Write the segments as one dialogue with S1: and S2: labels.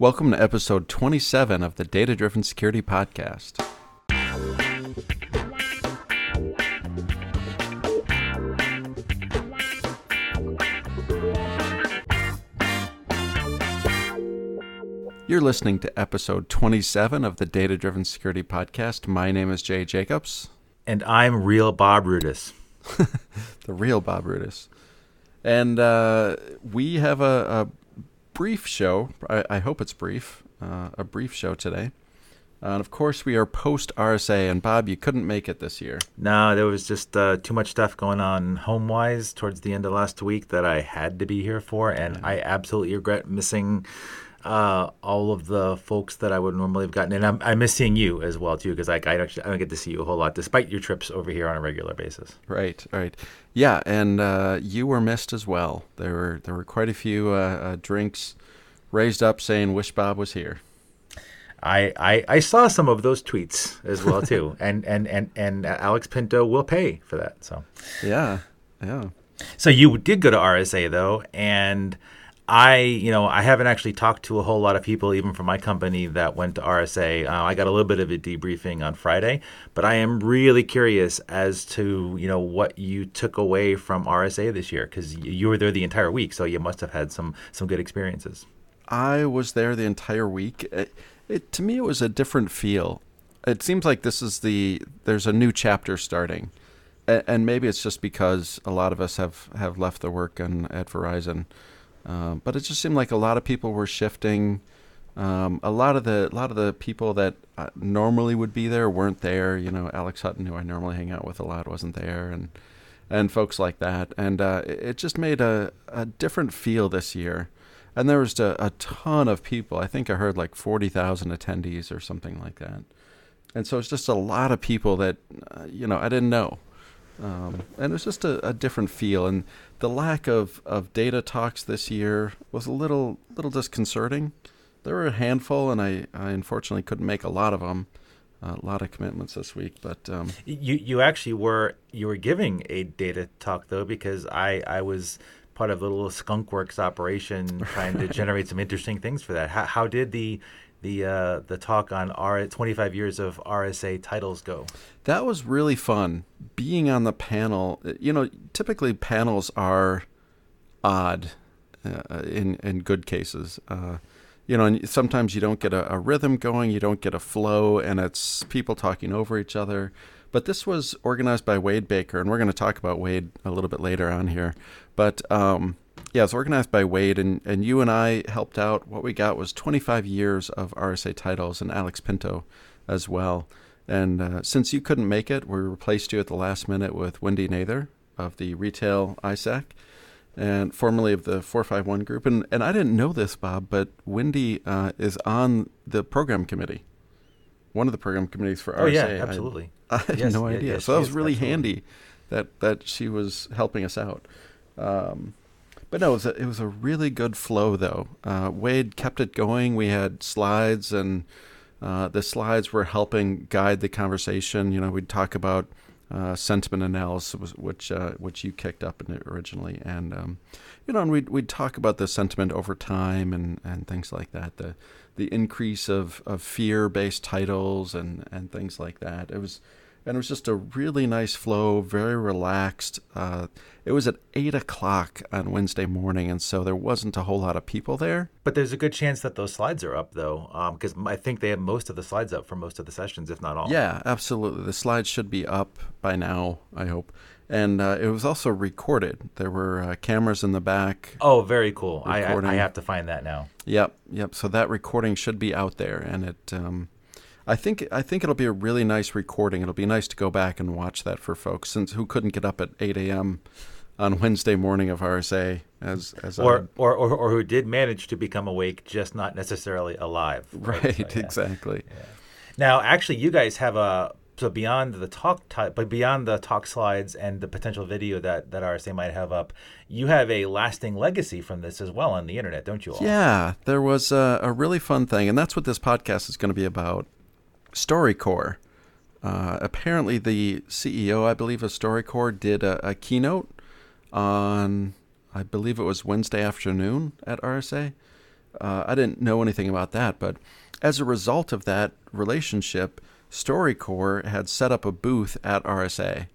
S1: Welcome to episode 27 of the Data Driven Security Podcast. You're listening to episode 27 of the Data Driven Security Podcast. My name is Jay Jacobs.
S2: And I'm real Bob Rudis.
S1: the real Bob Rudis. And uh, we have a, a brief show. I, I, hope it's brief. Uh, a brief show today. Uh, and of course, we are post RSA. And Bob, you couldn't make it this year.
S2: No, there was just uh, too much stuff going on home wise towards the end of last week that I had to be here for. And I absolutely regret missing uh, all of the folks that I would normally have gotten. And I'm, I miss seeing you as well too, because like I actually I don't get to see you a whole lot, despite your trips over here on a regular basis.
S1: Right, right, yeah, and uh, you were missed as well. There were there were quite a few uh, uh drinks raised up saying "Wish Bob was here."
S2: I, I, I saw some of those tweets as well too, and and and and Alex Pinto will pay for that. So
S1: yeah, yeah.
S2: So you did go to RSA though, and I, you know, I haven't actually talked to a whole lot of people, even from my company, that went to RSA. Uh, I got a little bit of a debriefing on Friday, but I am really curious as to, you know, what you took away from RSA this year because you were there the entire week, so you must have had some some good experiences.
S1: I was there the entire week. It, it to me, it was a different feel. It seems like this is the there's a new chapter starting, and, and maybe it's just because a lot of us have have left the work on at Verizon uh, but it just seemed like a lot of people were shifting. Um, a lot of the a lot of the people that uh, normally would be there weren't there. You know, Alex Hutton, who I normally hang out with a lot, wasn't there, and and folks like that. And uh, it just made a, a different feel this year. And there was a, a ton of people. I think I heard like forty thousand attendees or something like that. And so it's just a lot of people that uh, you know I didn't know. Um, and it was just a, a, different feel. And the lack of, of data talks this year was a little little disconcerting. There were a handful, and I, I unfortunately couldn't make a lot of them. Uh, a lot of commitments this week, but um,
S2: you you actually were you were giving a data talk though because I I was part of the little skunkworks operation trying to generate some interesting things for that. How, how did the the uh, the talk on R 25 years of RSA titles go?
S1: That was really fun. Being on the panel, you know, typically panels are odd uh, in in good cases. Uh, you know, and sometimes you don't get a, a, rhythm going, you don't get a flow, and it's people talking over each other. But this was organized by Wade Baker, and we're going to talk about Wade a little bit later on here. But um, yeah, it's organized by Wade, and, and you and I helped out. What we got was 25 years of RSA titles and Alex Pinto as well. And uh, since you couldn't make it, we replaced you at the last minute with Wendy Nather of the Retail ISAC and formerly of the 451 group. And, and I didn't know this, Bob, but Wendy uh, is on the program committee, one of the program committees for RSA.
S2: Oh, yeah, absolutely.
S1: I, I had yes, no idea. Yes, so that was really absolutely. handy that, that she was helping us out. Um, but no, it was a, it was a really good flow though. Uh, Wade kept it going. We had slides, and uh, the slides were helping guide the conversation. You know, we'd talk about uh, sentiment analysis, which uh, which you kicked up originally, and um, you know, and we'd we'd talk about the sentiment over time and, and things like that. The the increase of, of fear based titles and, and things like that. It was and it was just a really nice flow, very relaxed. Uh, it was at eight o'clock on Wednesday morning, and so there wasn't a whole lot of people there.
S2: But there's a good chance that those slides are up, though, because um, I think they have most of the slides up for most of the sessions, if not all.
S1: Yeah, absolutely. The slides should be up by now, I hope. And uh, it was also recorded. There were uh, cameras in the back.
S2: Oh, very cool. I, I, I, have to find that now.
S1: Yep, yep. So that recording should be out there, and it. Um, I think I think it'll be a really nice recording. It'll be nice to go back and watch that for folks since who couldn't get up at 8 a.m. on Wednesday morning of RSA as as
S2: or, or, or or who did manage to become awake, just not necessarily alive.
S1: Right, right so, yeah. exactly. Yeah.
S2: Now, actually, you guys have a so beyond the talk type, but beyond the talk slides and the potential video that that RSA might have up, you have a lasting legacy from this as well on the internet, don't you? All?
S1: Yeah, there was a, a really fun thing, and that's what this podcast is going to be about. StoryCorps. Uh, apparently, the CEO, I believe, of StoryCorps did a, a, keynote on, I believe it was Wednesday afternoon at RSA. uh, I didn't know anything about that, but as a result of that relationship, StoryCorps had set up a booth at RSA.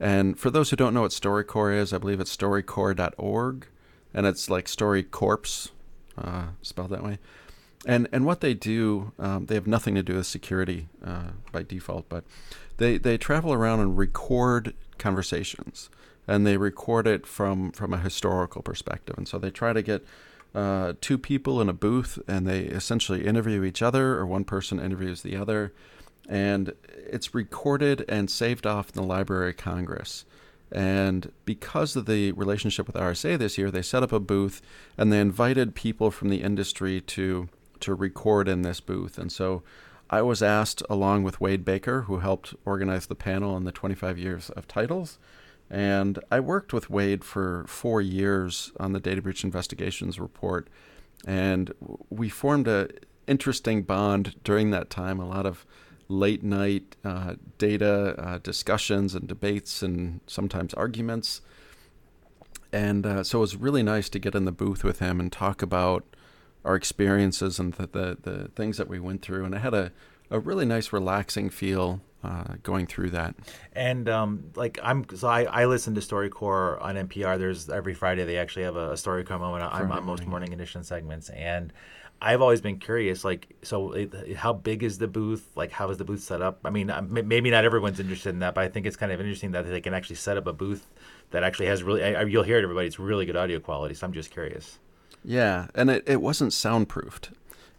S1: And for those who don't know what StoryCorps is, I believe it's storycorps.org, and it's like Story Corpse, uh, spelled that way. And and what they do, um, they have nothing to do with security uh, by default, but they they travel around and record conversations, and they record it from from a historical perspective. And so they try to get uh, two people in a booth, and they essentially interview each other, or one person interviews the other, and it's recorded and saved off in the Library of Congress. And because of the relationship with RSA this year, they set up a booth and they invited people from the industry to to record in this booth. And so I was asked, along with Wade Baker, who helped organize the panel on the 25 years of titles. And I worked with Wade for four years on the data breach investigations report. And we formed a interesting bond during that time. A lot of late night uh, data uh, discussions and debates and sometimes arguments. And uh, so it was really nice to get in the booth with him and talk about our experiences and the, the, the things that we went through. And it had a, a really nice, relaxing feel uh, going through that.
S2: And um, like I'm, so I, I listen to StoryCorps on NPR. There's every Friday they actually have a, a StoryCorps moment. I'm on most morning edition segments, and I've always been curious, like, so it, how big is the booth? Like, how is the booth set up? I mean, maybe not everyone's interested in that, but I think it's kind of interesting that they can actually set up a booth that actually has really, I, you'll hear it, everybody, it's really good audio quality. So I'm just curious.
S1: Yeah, and it, it wasn't soundproofed.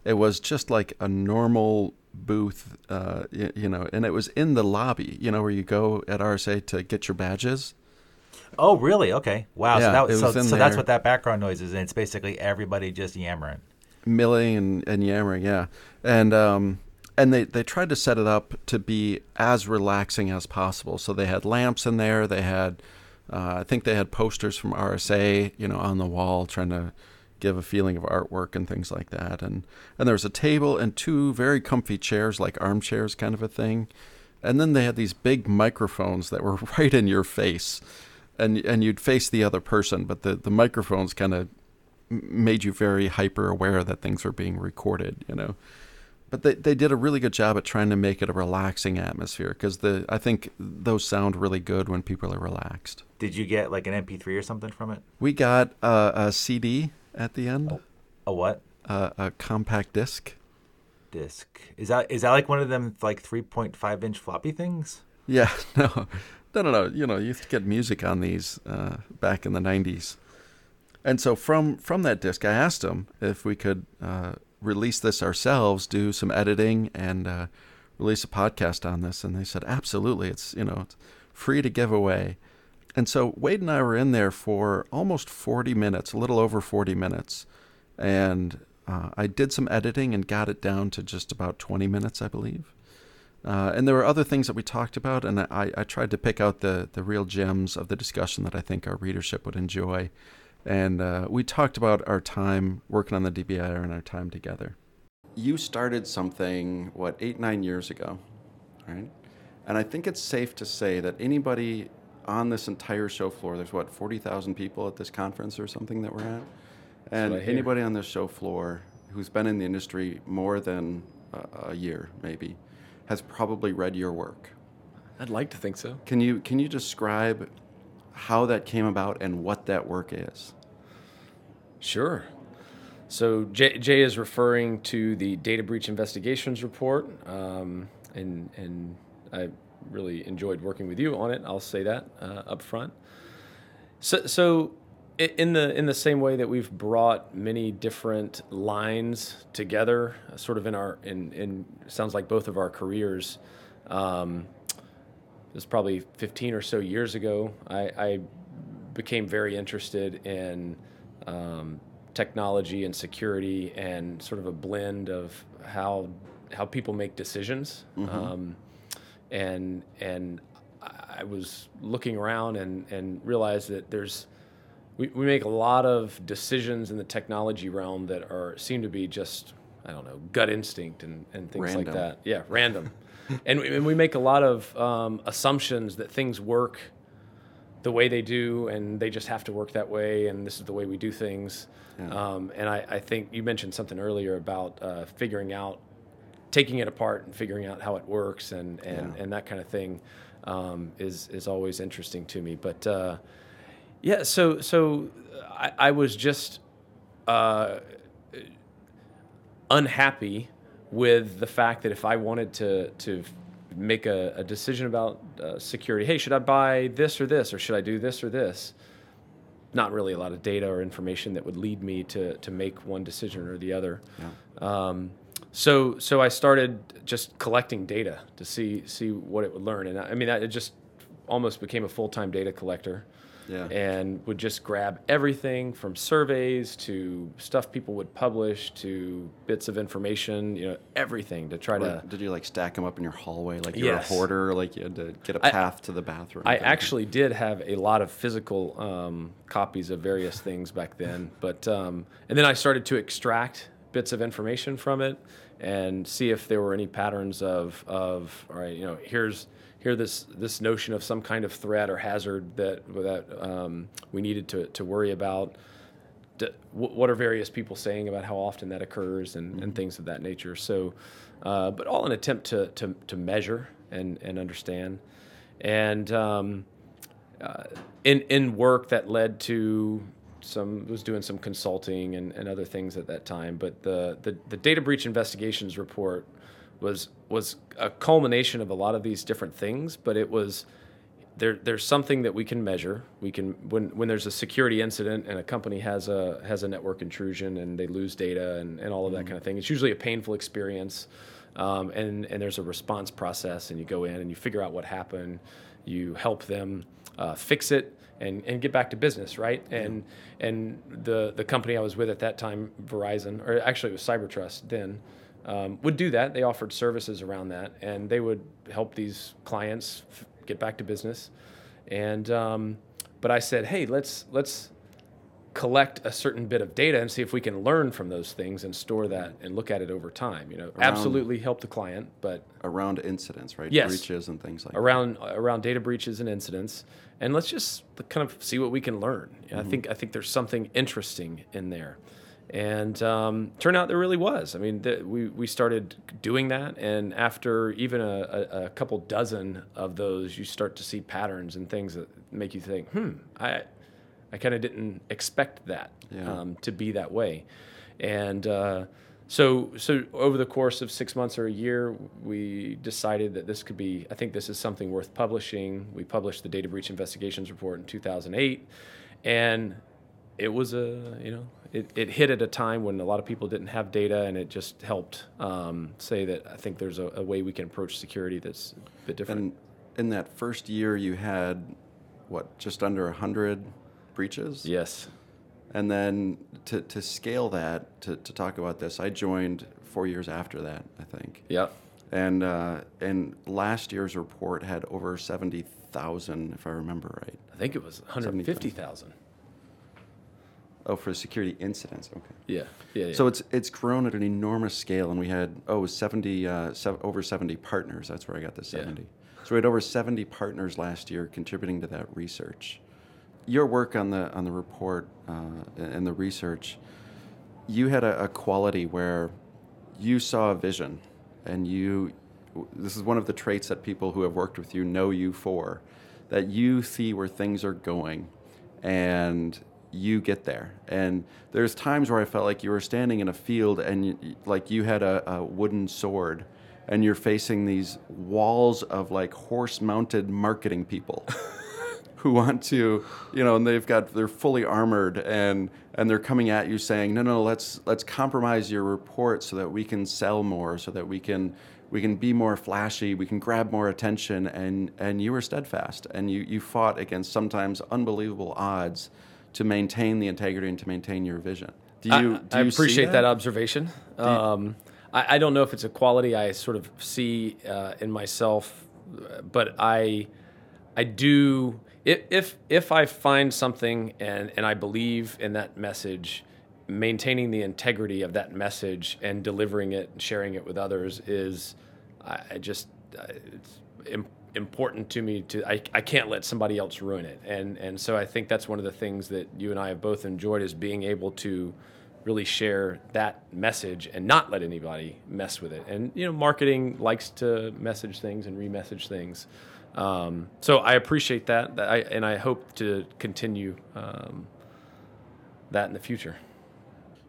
S1: It was just like a normal booth, uh, you, you know, and it was in the lobby, you know, where you go at RSA to get your badges.
S2: Oh, really? Okay. Wow. Yeah, so, that, so, so that's what that background noise is. And it's basically everybody just yammering
S1: milling and, and yammering, yeah. And um, and they, they tried to set it up to be as relaxing as possible. So they had lamps in there. They had, uh, I think they had posters from RSA, you know, on the wall, trying to give a feeling of artwork and things like that. And and there was a table and two very comfy chairs, like armchairs, kind of a thing. And then they had these big microphones that were right in your face, and and you'd face the other person, but the the microphones kind of made you very hyper aware that things were being recorded, you know. But they, they did a really good job at trying to make it a relaxing atmosphere because the I think those sound really good when people are relaxed.
S2: Did you get like an MP3 or something from it?
S1: We got uh, a CD at the end. Oh,
S2: a what?
S1: Uh, a compact disc.
S2: Disc is that is that like one of them like 3.5 inch floppy things?
S1: Yeah, no, no, no, no. You know, you used to get music on these uh, back in the 90s. And so from from that disc, I asked them if we could uh, release this ourselves, do some editing, and uh, release a podcast on this. And they said, absolutely. It's you know it's free to give away. And so Wade and I were in there for almost 40 minutes, a little over 40 minutes, and uh, I did some editing and got it down to just about 20 minutes, I believe. Uh, and there were other things that we talked about, and I, I tried to pick out the, the real gems of the discussion that I think our readership would enjoy and uh, we talked about our time working on the DBIR and our time together. You started something, what, eight, nine years ago, right? And I think it's safe to say that anybody on this entire show floor, there's what, 40,000 people at this conference or something that we're at? And anybody on this show floor who's been in the industry more than a, a year, maybe, has probably read your work.
S3: I'd like to think so.
S1: Can you can you describe how that came about and what that work is.
S3: Sure. So Jay, Jay is referring to the data breach investigations report, um, and and I really enjoyed working with you on it. I'll say that uh, up front. So so in the in the same way that we've brought many different lines together, sort of in our in in sounds like both of our careers. Um, it was probably 15 or so years ago, I, I became very interested in um, technology and security and sort of a blend of how how people make decisions. Mm-hmm. Um, and and I was looking around and, and realized that there's we, we make a lot of decisions in the technology realm that are seem to be just I don't know gut instinct and, and things random. like that. Yeah, random. and, we, and we make a lot of um, assumptions that things work the way they do, and they just have to work that way, and this is the way we do things.
S1: Yeah.
S3: Um, and I, I think you mentioned something earlier about uh, figuring out, taking it apart and figuring out how it works, and and,
S1: Yeah.
S3: and that kind of thing um, is is always interesting to me. But uh, yeah, so so I, I was just uh, unhappy with the fact that if I wanted to to make a, a decision about uh, security, hey, should I buy this or this, or should I do this or this? Not really a lot of data or information that would lead me to to make one decision or the other. Um, so so I started just collecting data to see see what it would learn, and I, I mean I, it just almost became a full time data collector
S1: Yeah.
S3: and would just grab everything from surveys to stuff people would publish to bits of information, you know, everything to try to.
S1: did you like stack them up in your hallway like you're
S3: Yes.
S1: a hoarder, like you had to get a path to the bathroom?
S3: I
S1: kind of thing?
S3: actually did have a lot of physical um, copies of various things back then, but um, and then I started to extract bits of information from it and see if there were any patterns of of all right, you know, here's here this this notion of some kind of threat or hazard that that um, we needed to to worry about. D- what are various people saying about how often that occurs and, and things of that nature. So, uh, but all an attempt to, to, to measure and, and understand. And um, uh, in, in work that led to some, was doing some consulting and, and other things at that time. But the, the, the data breach investigations report was, was a culmination of a lot of these different things, but it was, there, there's something that we can measure. We can when when there's a security incident and a company has a has a network intrusion and they lose data and, and all of that mm-hmm. kind of thing. It's usually a painful experience, um, and and there's a response process and you go in and you figure out what happened, you help them uh, fix it and, and get back to business, right? And and the the company I was with at that time, Verizon, or actually it was CyberTrust then. Um, would do that. They offered services around that, and they would help these clients f- get back to business. And um, but I said, hey, let's let's collect a certain bit of data and see if we can learn from those things and store that and look at it over time. You know, absolutely help the client, but
S1: around incidents, right?
S3: Yes.
S1: Breaches and things like
S3: around around data breaches and incidents, and let's just kind of see what we can learn. I think I think there's something interesting in there, and um, turned out there really was. I mean, th- we we started doing that, and after even a, a, a couple dozen of those, you start to see patterns and things that make you think, hmm, I I kind of didn't expect that
S1: Yeah.
S3: um, to be that way, and. Uh, so, so over the course of six months or a year, we decided that this could be. I think this is something worth publishing. We published the data breach investigations report in 2008, and it was a you know it, it hit at a time when a lot of people didn't have data, and it just helped um, say that I think there's a, a way we can approach security that's a bit different.
S1: And in that first year, you had what, just under a hundred breaches?
S3: yes.
S1: And then to, to scale that, to, to talk about this, I joined four years after that, I think.
S3: Yep.
S1: And uh, and last year's report had over seventy thousand, if I remember right.
S3: I think it was 150,000.
S1: Oh, for security incidents. Okay.
S3: Yeah. Yeah. yeah.
S1: So it's it's grown at an enormous scale, and we had oh 70 uh, sev- over 70 partners. That's where I got the 70. Yeah. So we had over 70 partners last year contributing to that research. Your work on the on the report uh, and the research, you had a, a quality where you saw a vision, and you. This is one of the traits that people who have worked with you know you for, that you see where things are going, and you get there. And there's times where I felt like you were standing in a field and you, like you had a, a wooden sword and you're facing these walls of like horse mounted marketing people who want to, you know, and they've got they're fully armored and and they're coming at you saying, "No, no, let's let's compromise your report so that we can sell more, so that we can we can be more flashy, we can grab more attention." And and you were steadfast and you you fought against sometimes unbelievable odds to maintain the integrity and to maintain your vision. Do you?
S3: I,
S1: do you see
S3: appreciate that, observation. Um, I, I don't know if it's a quality I sort of see uh, in myself, but I, I do. If if I find something and and I believe in that message, maintaining the integrity of that message and delivering it, and sharing it with others is, I, I just, uh, it's im- important to me to I, I can't let somebody else ruin it. And and so I think that's one of the things that you and I have both enjoyed is being able to really share that message and not let anybody mess with it and you know marketing likes to message things and remessage things um, so I appreciate that, that I, and I hope to continue um, that in the future.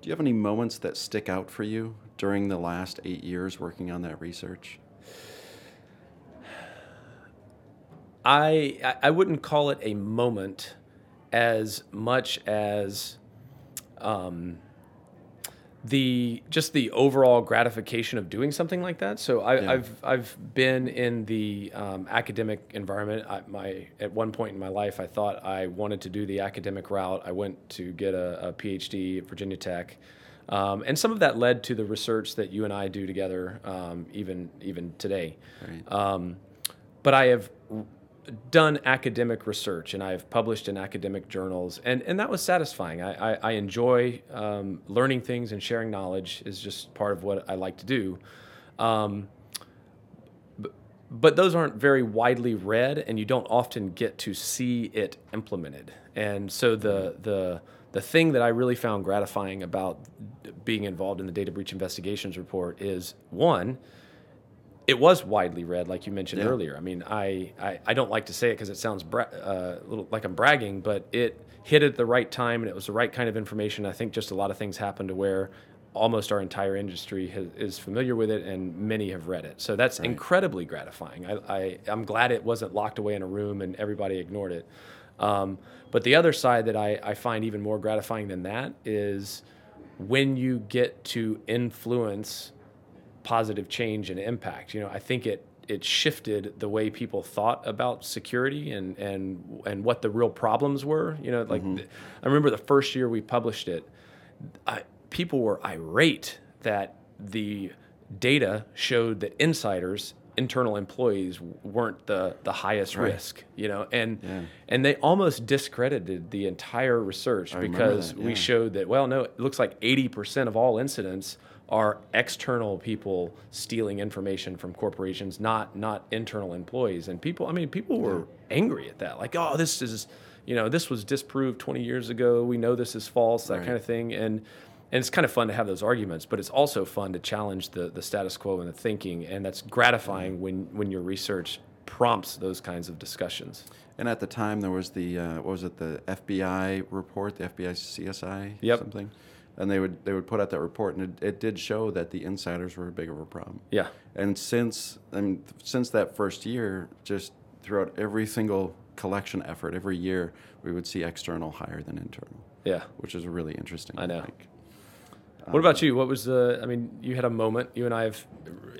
S1: Do you have any moments that stick out for you during the last eight years working on that research?
S3: I I wouldn't call it a moment as much as um, the just the overall gratification of doing something like that. So I, have I've been in the um, academic environment. I, my at one point in my life, I thought I wanted to do the academic route. I went to get a, a PhD at Virginia Tech, um, and some of that led to the research that you and I do together, um, even even today. Right. Um, but I have done academic research and I've published in academic journals, and, and that was satisfying. I, I, I enjoy um, learning things and sharing knowledge is just part of what I like to do. Um, but, but those aren't very widely read, and you don't often get to see it implemented. And so the the the thing that I really found gratifying about being involved in the data breach investigations report is one it was widely read, like you mentioned yeah. earlier. I mean, I, I, I, don't like to say it because it sounds bra- uh, a little like I'm bragging, but it hit at the right time and it was the right kind of information. I think just a lot of things happened to where almost our entire industry has, is familiar with it and many have read it. So that's right. incredibly gratifying. I, I, am glad it wasn't locked away in a room and everybody ignored it. Um, but the other side that I, I find even more gratifying than that is when you get to influence positive change and impact. You know, I think it it shifted the way people thought about security and and and what the real problems were. You know, like mm-hmm. I remember the first year we published it, I, people were irate that the data showed that insiders internal employees weren't the the highest right. risk you know and yeah. and they almost discredited the entire research I because yeah. we showed that well no it looks like 80% of all incidents are external people stealing information from corporations, not not internal employees. And people, I mean, people were angry at that. Like, oh, this is, you know, this was disproved 20 years ago. We know this is false, that right. kind of thing. And and it's kind of fun to have those arguments, but it's also fun to challenge the the status quo and the thinking. And that's gratifying when when your research prompts those kinds of discussions.
S1: And at the time, there was the uh, what was it, the FBI report, the FBI CSI,
S3: yep.
S1: something and they would they would put out that report, and it, it did show that the insiders were a big of a problem.
S3: Yeah.
S1: And since I mean, since that first year, just throughout every single collection effort, every year we would see external higher than internal.
S3: Yeah.
S1: Which is really interesting.
S3: I know. What about you? What was the? I mean, you had a moment. You and I have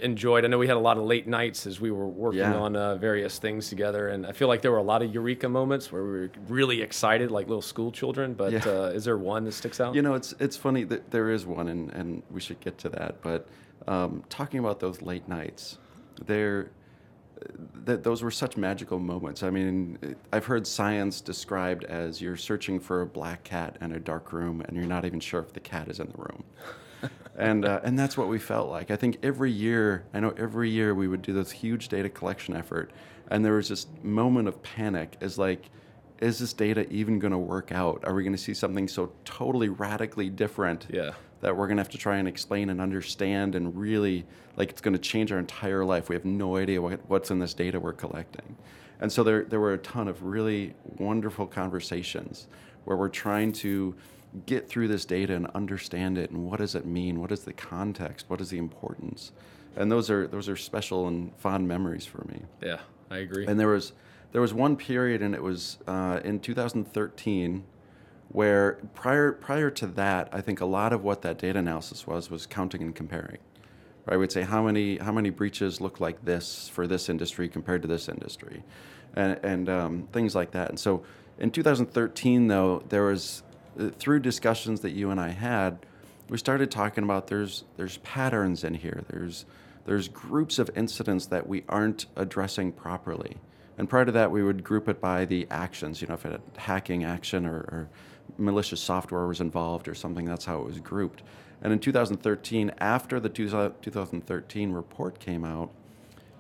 S3: enjoyed. I know we had a lot of late nights as we were working yeah. on uh, various things together, and I feel like there were a lot of eureka moments where we were really excited, like little school children. But yeah. uh, is there one that sticks out?
S1: You know, it's it's funny that there is one, and and we should get to that. But um, talking about those late nights, there that those were such magical moments. I mean, I've heard science described as you're searching for a black cat in a dark room, and you're not even sure if the cat is in the room. and uh, and that's what we felt like. I think every year, I know every year we would do this huge data collection effort, and there was this moment of panic. Is like, is this data even going to work out? Are we going to see something so totally radically different?
S3: Yeah
S1: that we're going to have to try and explain and understand and really like it's going to change our entire life. We have no idea what, what's in this data we're collecting. And so there, there were a ton of really wonderful conversations where we're trying to get through this data and understand it and what does it mean? What is the context? What is the importance? And those are those are special and fond memories for me.
S3: Yeah, I agree.
S1: And there was there was one period, and it was uh, in 2013 where prior prior to that, I think a lot of what that data analysis was was counting and comparing. Right? We'd say how many how many breaches look like this for this industry compared to this industry, and, and um, things like that. And so in 2013, though, there was uh, through discussions that you and I had, we started talking about there's there's patterns in here. There's there's groups of incidents that we aren't addressing properly. And prior to that, we would group it by the actions. You know, if it had a hacking action or, or malicious software was involved or something. That's how it was grouped. And in 2013, after the 2013 report came out,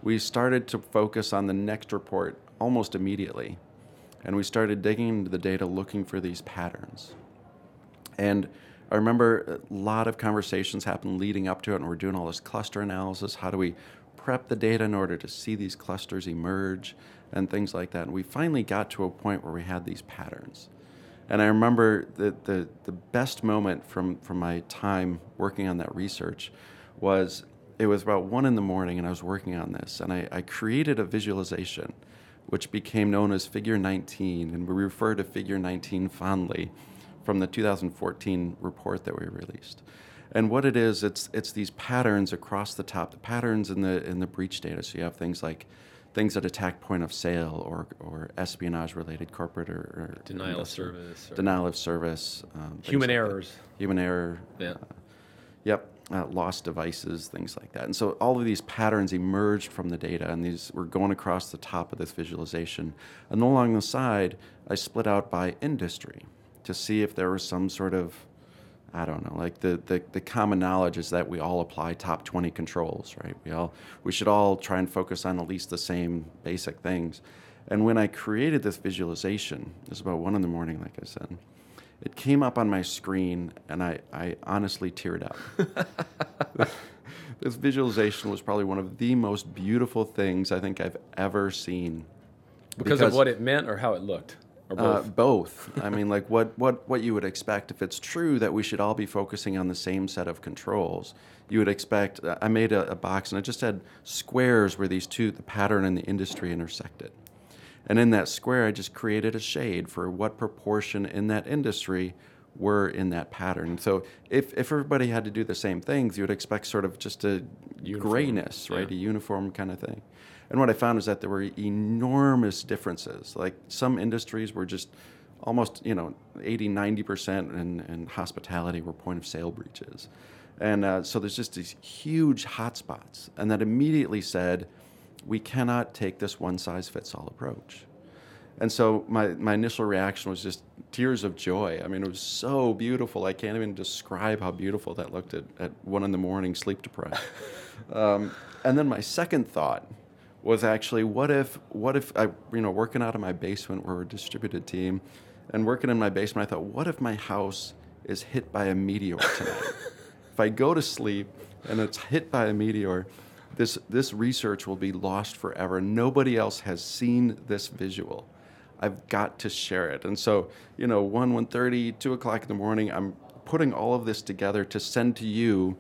S1: we started to focus on the next report almost immediately. And we started digging into the data looking for these patterns. And I remember a lot of conversations happened leading up to it, and we're doing all this cluster analysis. How do we prep the data in order to see these clusters emerge and things like that? And we finally got to a point where we had these patterns. And I remember the, the, the best moment from, from my time working on that research was it was about one in the morning, and I was working on this, and I, I created a visualization which became known as Figure 19, and we refer to Figure 19 fondly from the 2014 report that we released. And what it is, it's it's these patterns across the top, the patterns in the in the breach data. So you have things like things that attack point of sale or or espionage related corporate or, or
S3: denial of service,
S1: or denial of service, um,
S3: human like errors,
S1: that. human error.
S3: Yeah. Uh,
S1: yep. Uh, lost devices, things like that. And so all of these patterns emerged from the data, and these were going across the top of this visualization. And along the side, I split out by industry to see if there was some sort of I don't know, like the, the, the common knowledge is that we all apply top 20 controls, right? We all we should all try and focus on at least the same basic things. And when I created this visualization, it was about one in the morning, like I said, it came up on my screen and I, I honestly teared up. this visualization was probably one of the most beautiful things I think I've ever seen.
S3: Because, because of what it meant or how it looked?
S1: Uh, both? Uh, both. I mean, like what, what, what you would expect if it's true that we should all be focusing on the same set of controls. You would expect. I made a, a box and it just had squares where these two, the pattern and the industry, intersected. And in that square, I just created a shade for what proportion in that industry were in that pattern. So if, if everybody had to do the same things, you would expect sort of just a uniform. grayness, right? Yeah. A uniform kind of thing. And what I found is that there were enormous differences. Like some industries were just almost, you know, 80, 90% in, in hospitality were point of sale breaches. And uh, so there's just these huge hotspots. And that immediately said, we cannot take this one size fits all approach. And so my, my initial reaction was just tears of joy. I mean, it was so beautiful. I can't even describe how beautiful that looked at, at one in the morning, sleep deprived. um, and then my second thought was actually what if what if I you know working out of my basement we're a distributed team and working in my basement I thought what if my house is hit by a meteor tonight? If I go to sleep and it's hit by a meteor this this research will be lost forever. Nobody else has seen this visual. I've got to share it. And so you know 1 1:30 2 o'clock in the morning I'm putting all of this together to send to you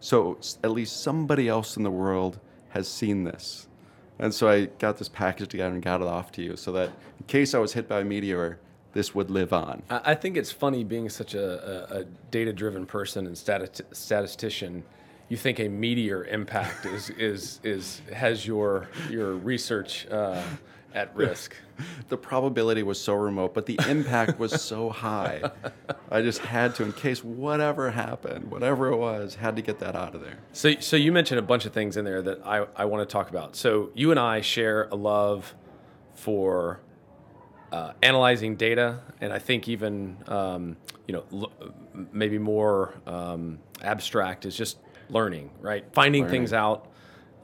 S1: so at least somebody else in the world has seen this and so I got this package together and got it off to you so that in case I was hit by a meteor, this would live on.
S3: I think it's funny being such a, a, a data driven person and stati- statistician. You think a meteor impact is, is, is has your your research uh, at risk.
S1: the probability was so remote, but the impact was so high. I just had to, in case whatever happened, whatever it was, had to get that out of there.
S3: So, so you mentioned a bunch of things in there that I, I want to talk about. So you and I share a love for uh, analyzing data, and I think even um, you know l- maybe more um, abstract is just learning, right? Finding learning. things out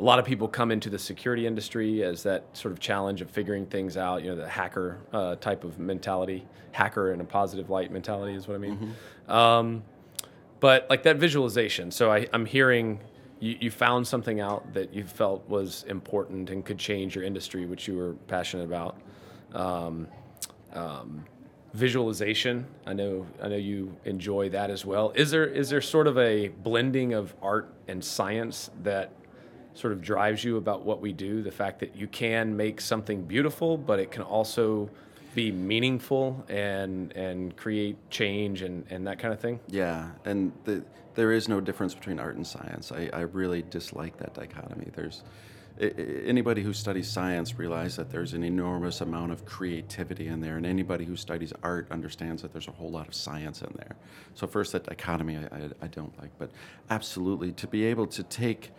S3: a lot of people come into the security industry as that sort of challenge of figuring things out, you know, the hacker uh, type of mentality, hacker in a positive light mentality is what I mean. Mm-hmm. Um, but like that visualization. So I, am hearing you, you, found something out that you felt was important and could change your industry, which you were passionate about. Um, um, visualization. I know I know you enjoy that as well. Is there is there sort of a blending of art and science that sort of drives you about what we do the fact that you can make something beautiful but it can also be meaningful and and create change and, and that kind of thing.
S1: Yeah and the, there is no difference between art and science. I, I really dislike that dichotomy. There's anybody who studies science realizes that there's an enormous amount of creativity in there and anybody who studies art understands that there's a whole lot of science in there. So first that dichotomy I, I, I don't like but absolutely to be able to take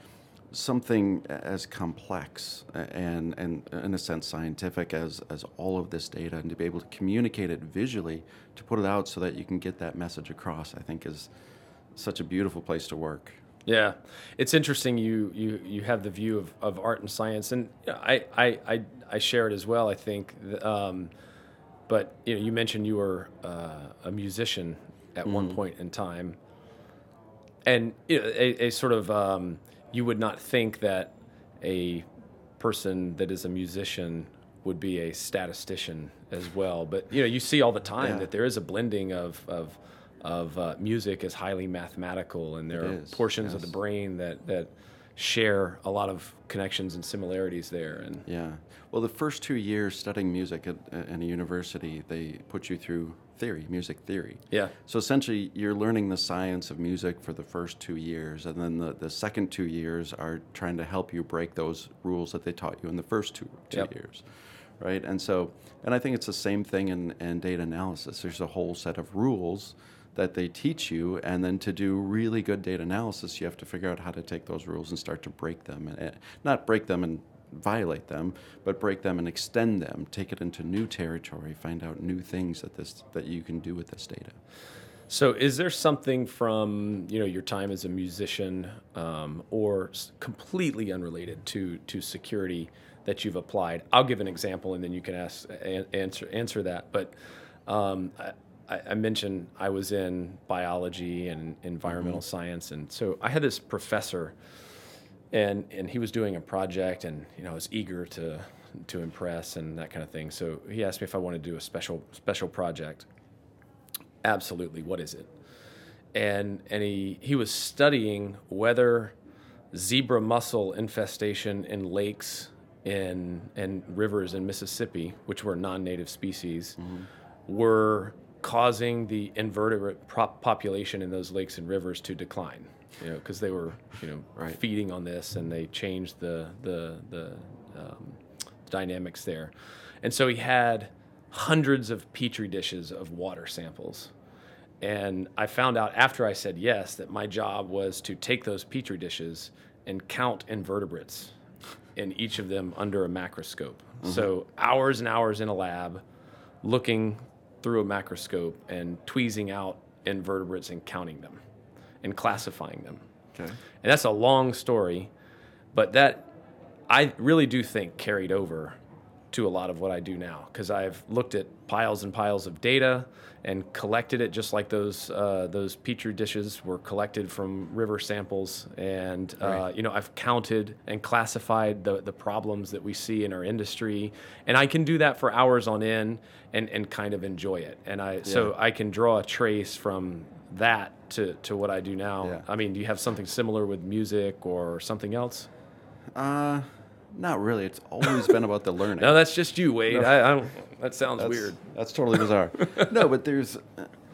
S1: something as complex and, and in a sense scientific as, as all of this data and to be able to communicate it visually to put it out so that you can get that message across i think is such a beautiful place to work
S3: Yeah, it's interesting. You you you have the view of, of art and science, and I, I I I share it as well. I think, um, but you know, you mentioned you were uh, a musician at one point in time, and you know, a, a sort of um, you would not think that a person that is a musician would be a statistician as well. But you know, you see all the time
S1: Yeah.
S3: that there is a blending of of of uh, music is highly mathematical, and there
S1: It
S3: are
S1: is,
S3: portions of the brain that that share a lot of connections and similarities there. And
S1: Yeah. Well, the first two years studying music at, at a university, they put you through theory, music theory.
S3: yeah,
S1: So essentially, you're learning the science of music for the first two years, and then the, the second two years are trying to help you break those rules that they taught you in the first two, two
S3: Yep.
S1: years, right? And so, and I think it's the same thing in, in data analysis. There's a whole set of rules that they teach you, and then to do really good data analysis, you have to figure out how to take those rules and start to break them, and not break them and violate them, but break them and extend them, take it into new territory, find out new things that this that you can do with this data.
S3: So, is there something from you know your time as a musician, um, or s- completely unrelated to to security that you've applied? I'll give an example, and then you can ask answer answer that. But um, I, I I mentioned I was in biology and environmental science, and so I had this professor, and and he was doing a project, and you know I was eager to to impress and that kind of thing. So he asked me if I wanted to do a special special project. Absolutely. What is it? And and he he was studying whether zebra mussel infestation in lakes in and rivers in Mississippi which were non-native species mm-hmm. were causing the invertebrate prop population in those lakes and rivers to decline you know because they were you know
S1: Right.
S3: feeding on this and they changed the the the um, dynamics there and so he had hundreds of petri dishes of water samples and I found out after I said yes that my job was to take those petri dishes and count invertebrates in each of them under a macroscope. So hours and hours in a lab looking through a macroscope and tweezing out invertebrates and counting them and classifying them.
S1: Okay.
S3: And that's a long story, but that I really do think carried over to a lot of what I do now because I've looked at piles and piles of data and collected it just like those uh, those petri dishes were collected from river samples and uh,
S1: Right.
S3: you know I've counted and classified the the problems that we see in our industry and I can do that for hours on end and and kind of enjoy it and I so I can draw a trace from that to to what I do now.
S1: Yeah.
S3: I mean, do you have something similar with music or something else?
S1: Uh, not really. It's always been about the learning.
S3: No, that's just you, Wade. I, I don't. That sounds
S1: that's,
S3: weird.
S1: That's totally bizarre. no, but there's,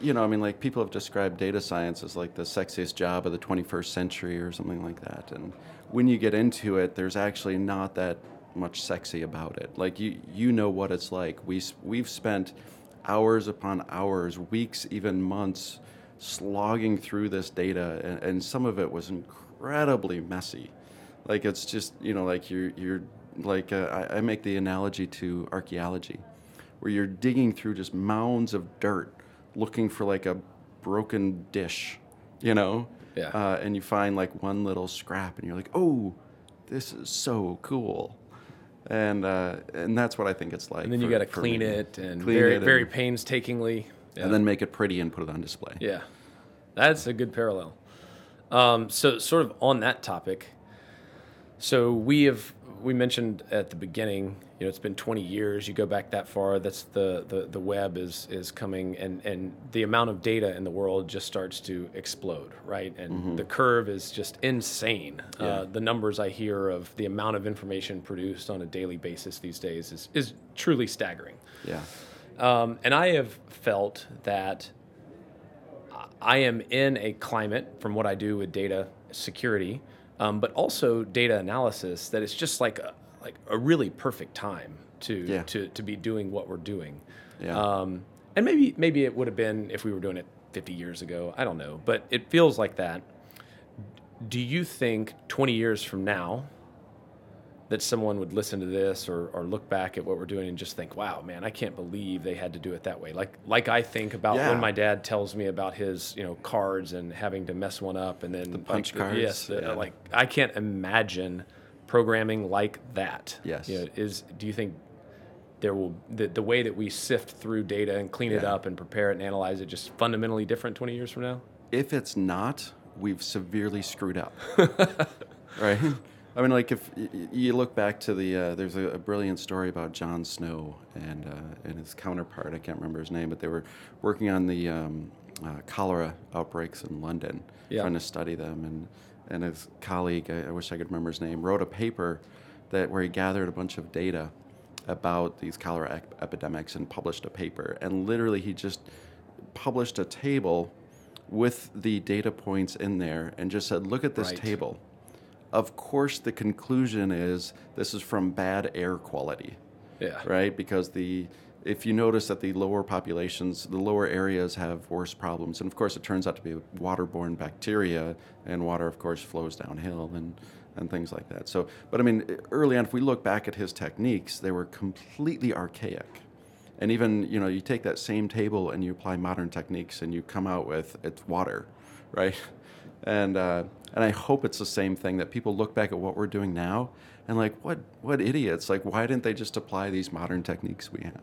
S1: you know, I mean, like people have described data science as like the sexiest job of the 21st century or something like that. And when you get into it, there's actually not that much sexy about it. Like you, you know what it's like. We we've spent hours upon hours, weeks, even months, slogging through this data, and, and some of it was incredibly messy. Like it's just you know like you're you're like uh, I, I make the analogy to archaeology, where you're digging through just mounds of dirt, looking for like a broken dish, you know,
S3: Yeah.
S1: uh, and you find like one little scrap, and you're like, oh, this is so cool. And uh, and that's what I think it's like.
S3: And then you got to clean
S1: me.
S3: it and
S1: Clean
S3: very
S1: it
S3: very
S1: and-
S3: painstakingly. Yeah.
S1: and then make it pretty and put it on display.
S3: yeah, that's a good parallel. Um, so sort of on that topic. So we have we mentioned at the beginning, you know, it's been 20 years. You go back that far. That's the the, the web is is coming, and and the amount of data in the world just starts to explode, right? And the curve is just insane.
S1: Yeah.
S3: Uh, the numbers I hear of the amount of information produced on a daily basis these days is is truly staggering.
S1: Yeah.
S3: Um, and I have felt that I am in a climate from what I do with data security, um, but also data analysis that it's just like a, like a really perfect time to
S1: Yeah.
S3: to to be doing what we're doing.
S1: Yeah.
S3: Um, and maybe maybe it would have been if we were doing it 50 years ago. I don't know, but it feels like that. Do you think 20 years from now that someone would listen to this or, or look back at what we're doing and just think, wow, man, I can't believe they had to do it that way. Like like I think about
S1: Yeah.
S3: when my dad tells me about his you know cards and having to mess one up and then the
S1: punch
S3: like,
S1: cards,
S3: Yes,
S1: yeah.
S3: like I can't imagine programming like that.
S1: Yes.
S3: You know, is do you think there will the, the way that we sift through data and clean it up and prepare it and analyze it just fundamentally different 20 years from now?
S1: if it's not, we've severely screwed up. right? I mean, like if you look back to the, uh, there's a, a brilliant story about John Snow and uh, and his counterpart. I can't remember his name, but they were working on the um, uh, cholera outbreaks in London,
S3: Yeah.
S1: trying to study them. And and his colleague, I, I wish I could remember his name, wrote a paper that where he gathered a bunch of data about these cholera ep- epidemics and published a paper. And literally, he just published a table with the data points in there and just said, look at this
S3: Right.
S1: table. Of course, the conclusion is this is from bad air quality,
S3: Yeah.
S1: right? Because the if you notice that the lower populations, the lower areas have worse problems, and of course, it turns out to be waterborne bacteria, and water, of course, flows downhill and and things like that. So, but I mean, early on, if we look back at his techniques, they were completely archaic. And even you know, you take that same table and you apply modern techniques, and you come out with it's water, right? And uh, and I hope it's the same thing that people look back at what we're doing now and like, what what idiots? Like, why didn't they just apply these modern techniques we have?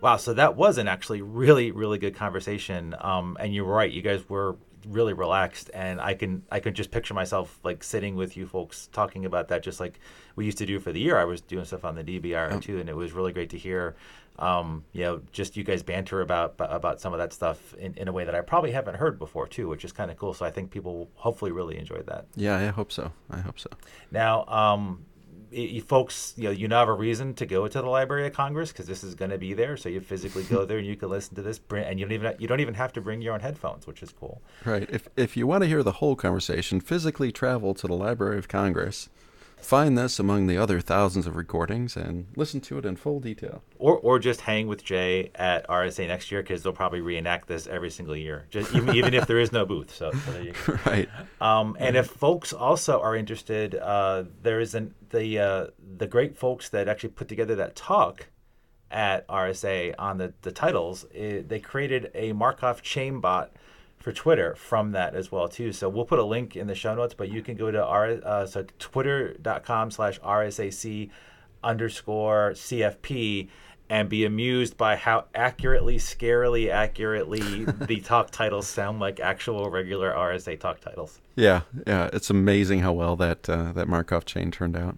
S2: Wow, so that was an actually really, really good conversation. Um, and you're right, you guys were really relaxed, and I can I can just picture myself like sitting with you folks talking about that, just like we used to do for the year. I was doing stuff on the DBR too, and it was really great to hear. Um, you know, just you guys banter about about some of that stuff in, in a way that I probably haven't heard before too, which is kind of cool. So I think people will hopefully really enjoyed that.
S1: Yeah, I hope so. I hope so.
S2: Now, um, you folks, you know, you now have a reason to go to the Library of Congress because this is going to be there. So you physically go there and you can listen to this, and you don't even you don't even have to bring your own headphones, which is cool.
S1: Right. If if you want to hear the whole conversation, physically travel to the Library of Congress, find this among the other thousands of recordings, and listen to it in full detail.
S2: Or, or just hang with Jay at RSA next year because they'll probably reenact this every single year, just even, even if there is no booth. So, so there you go.
S1: right.
S2: Um, and if folks also are interested, uh, there is an, the uh, the great folks that actually put together that talk at RSA on the the titles. eh, they created a Markov chain bot for Twitter from that as well too. So we'll put a link in the show notes, but you can go to r uh, so twitter.com slash rsac underscore cfp and be amused by how accurately, scarily accurately the talk titles sound like actual regular RSA talk titles.
S1: Yeah, yeah. It's amazing how well that uh, that Markov chain turned out.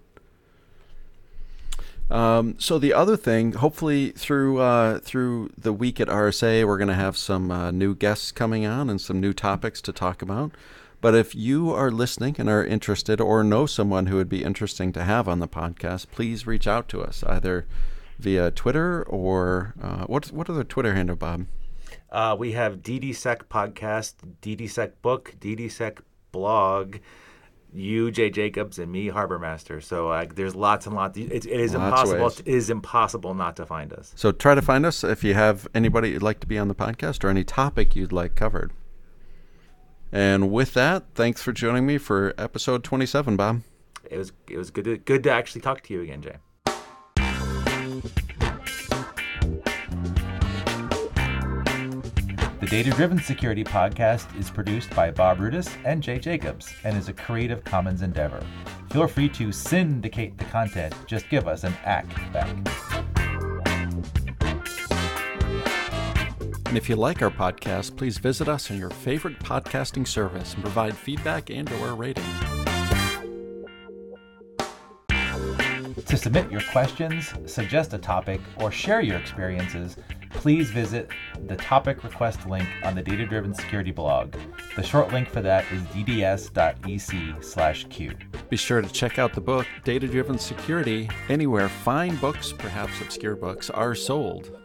S1: Um, so the other thing, hopefully through uh, through the week at RSA, we're going to have some uh, new guests coming on and some new topics to talk about. But if you are listening and are interested, or know someone who would be interesting to have on the podcast, please reach out to us either via Twitter or uh, what what are the Twitter handle, Bob?
S2: Uh, we have DDSec podcast, DDSec book, DDSec blog, you, Jay Jacobs, and me, Harbor Master. So uh, there's lots and lots. It, it is
S1: Lots
S2: impossible.
S1: ways.
S2: It is impossible not to find us.
S1: So try to find us if you have anybody you'd like to be on the podcast or any topic you'd like covered. And with that, thanks for joining me for episode 27, Bob.
S2: It was it was good to, good to actually talk to you again, Jay. Data Driven Security Podcast is produced by Bob Rudis and Jay Jacobs and is a Creative Commons endeavor. Feel free to syndicate the content, just give us an act back.
S1: And if you like our podcast, please visit us on your favorite podcasting service and provide feedback and or a rating.
S2: To submit your questions, suggest a topic, or share your experiences, please visit the topic request link on the Data Driven Security blog. The short link for that is dds.ec/q.
S1: Be sure to check out the book, Data Driven Security, anywhere fine books, perhaps obscure books, are sold.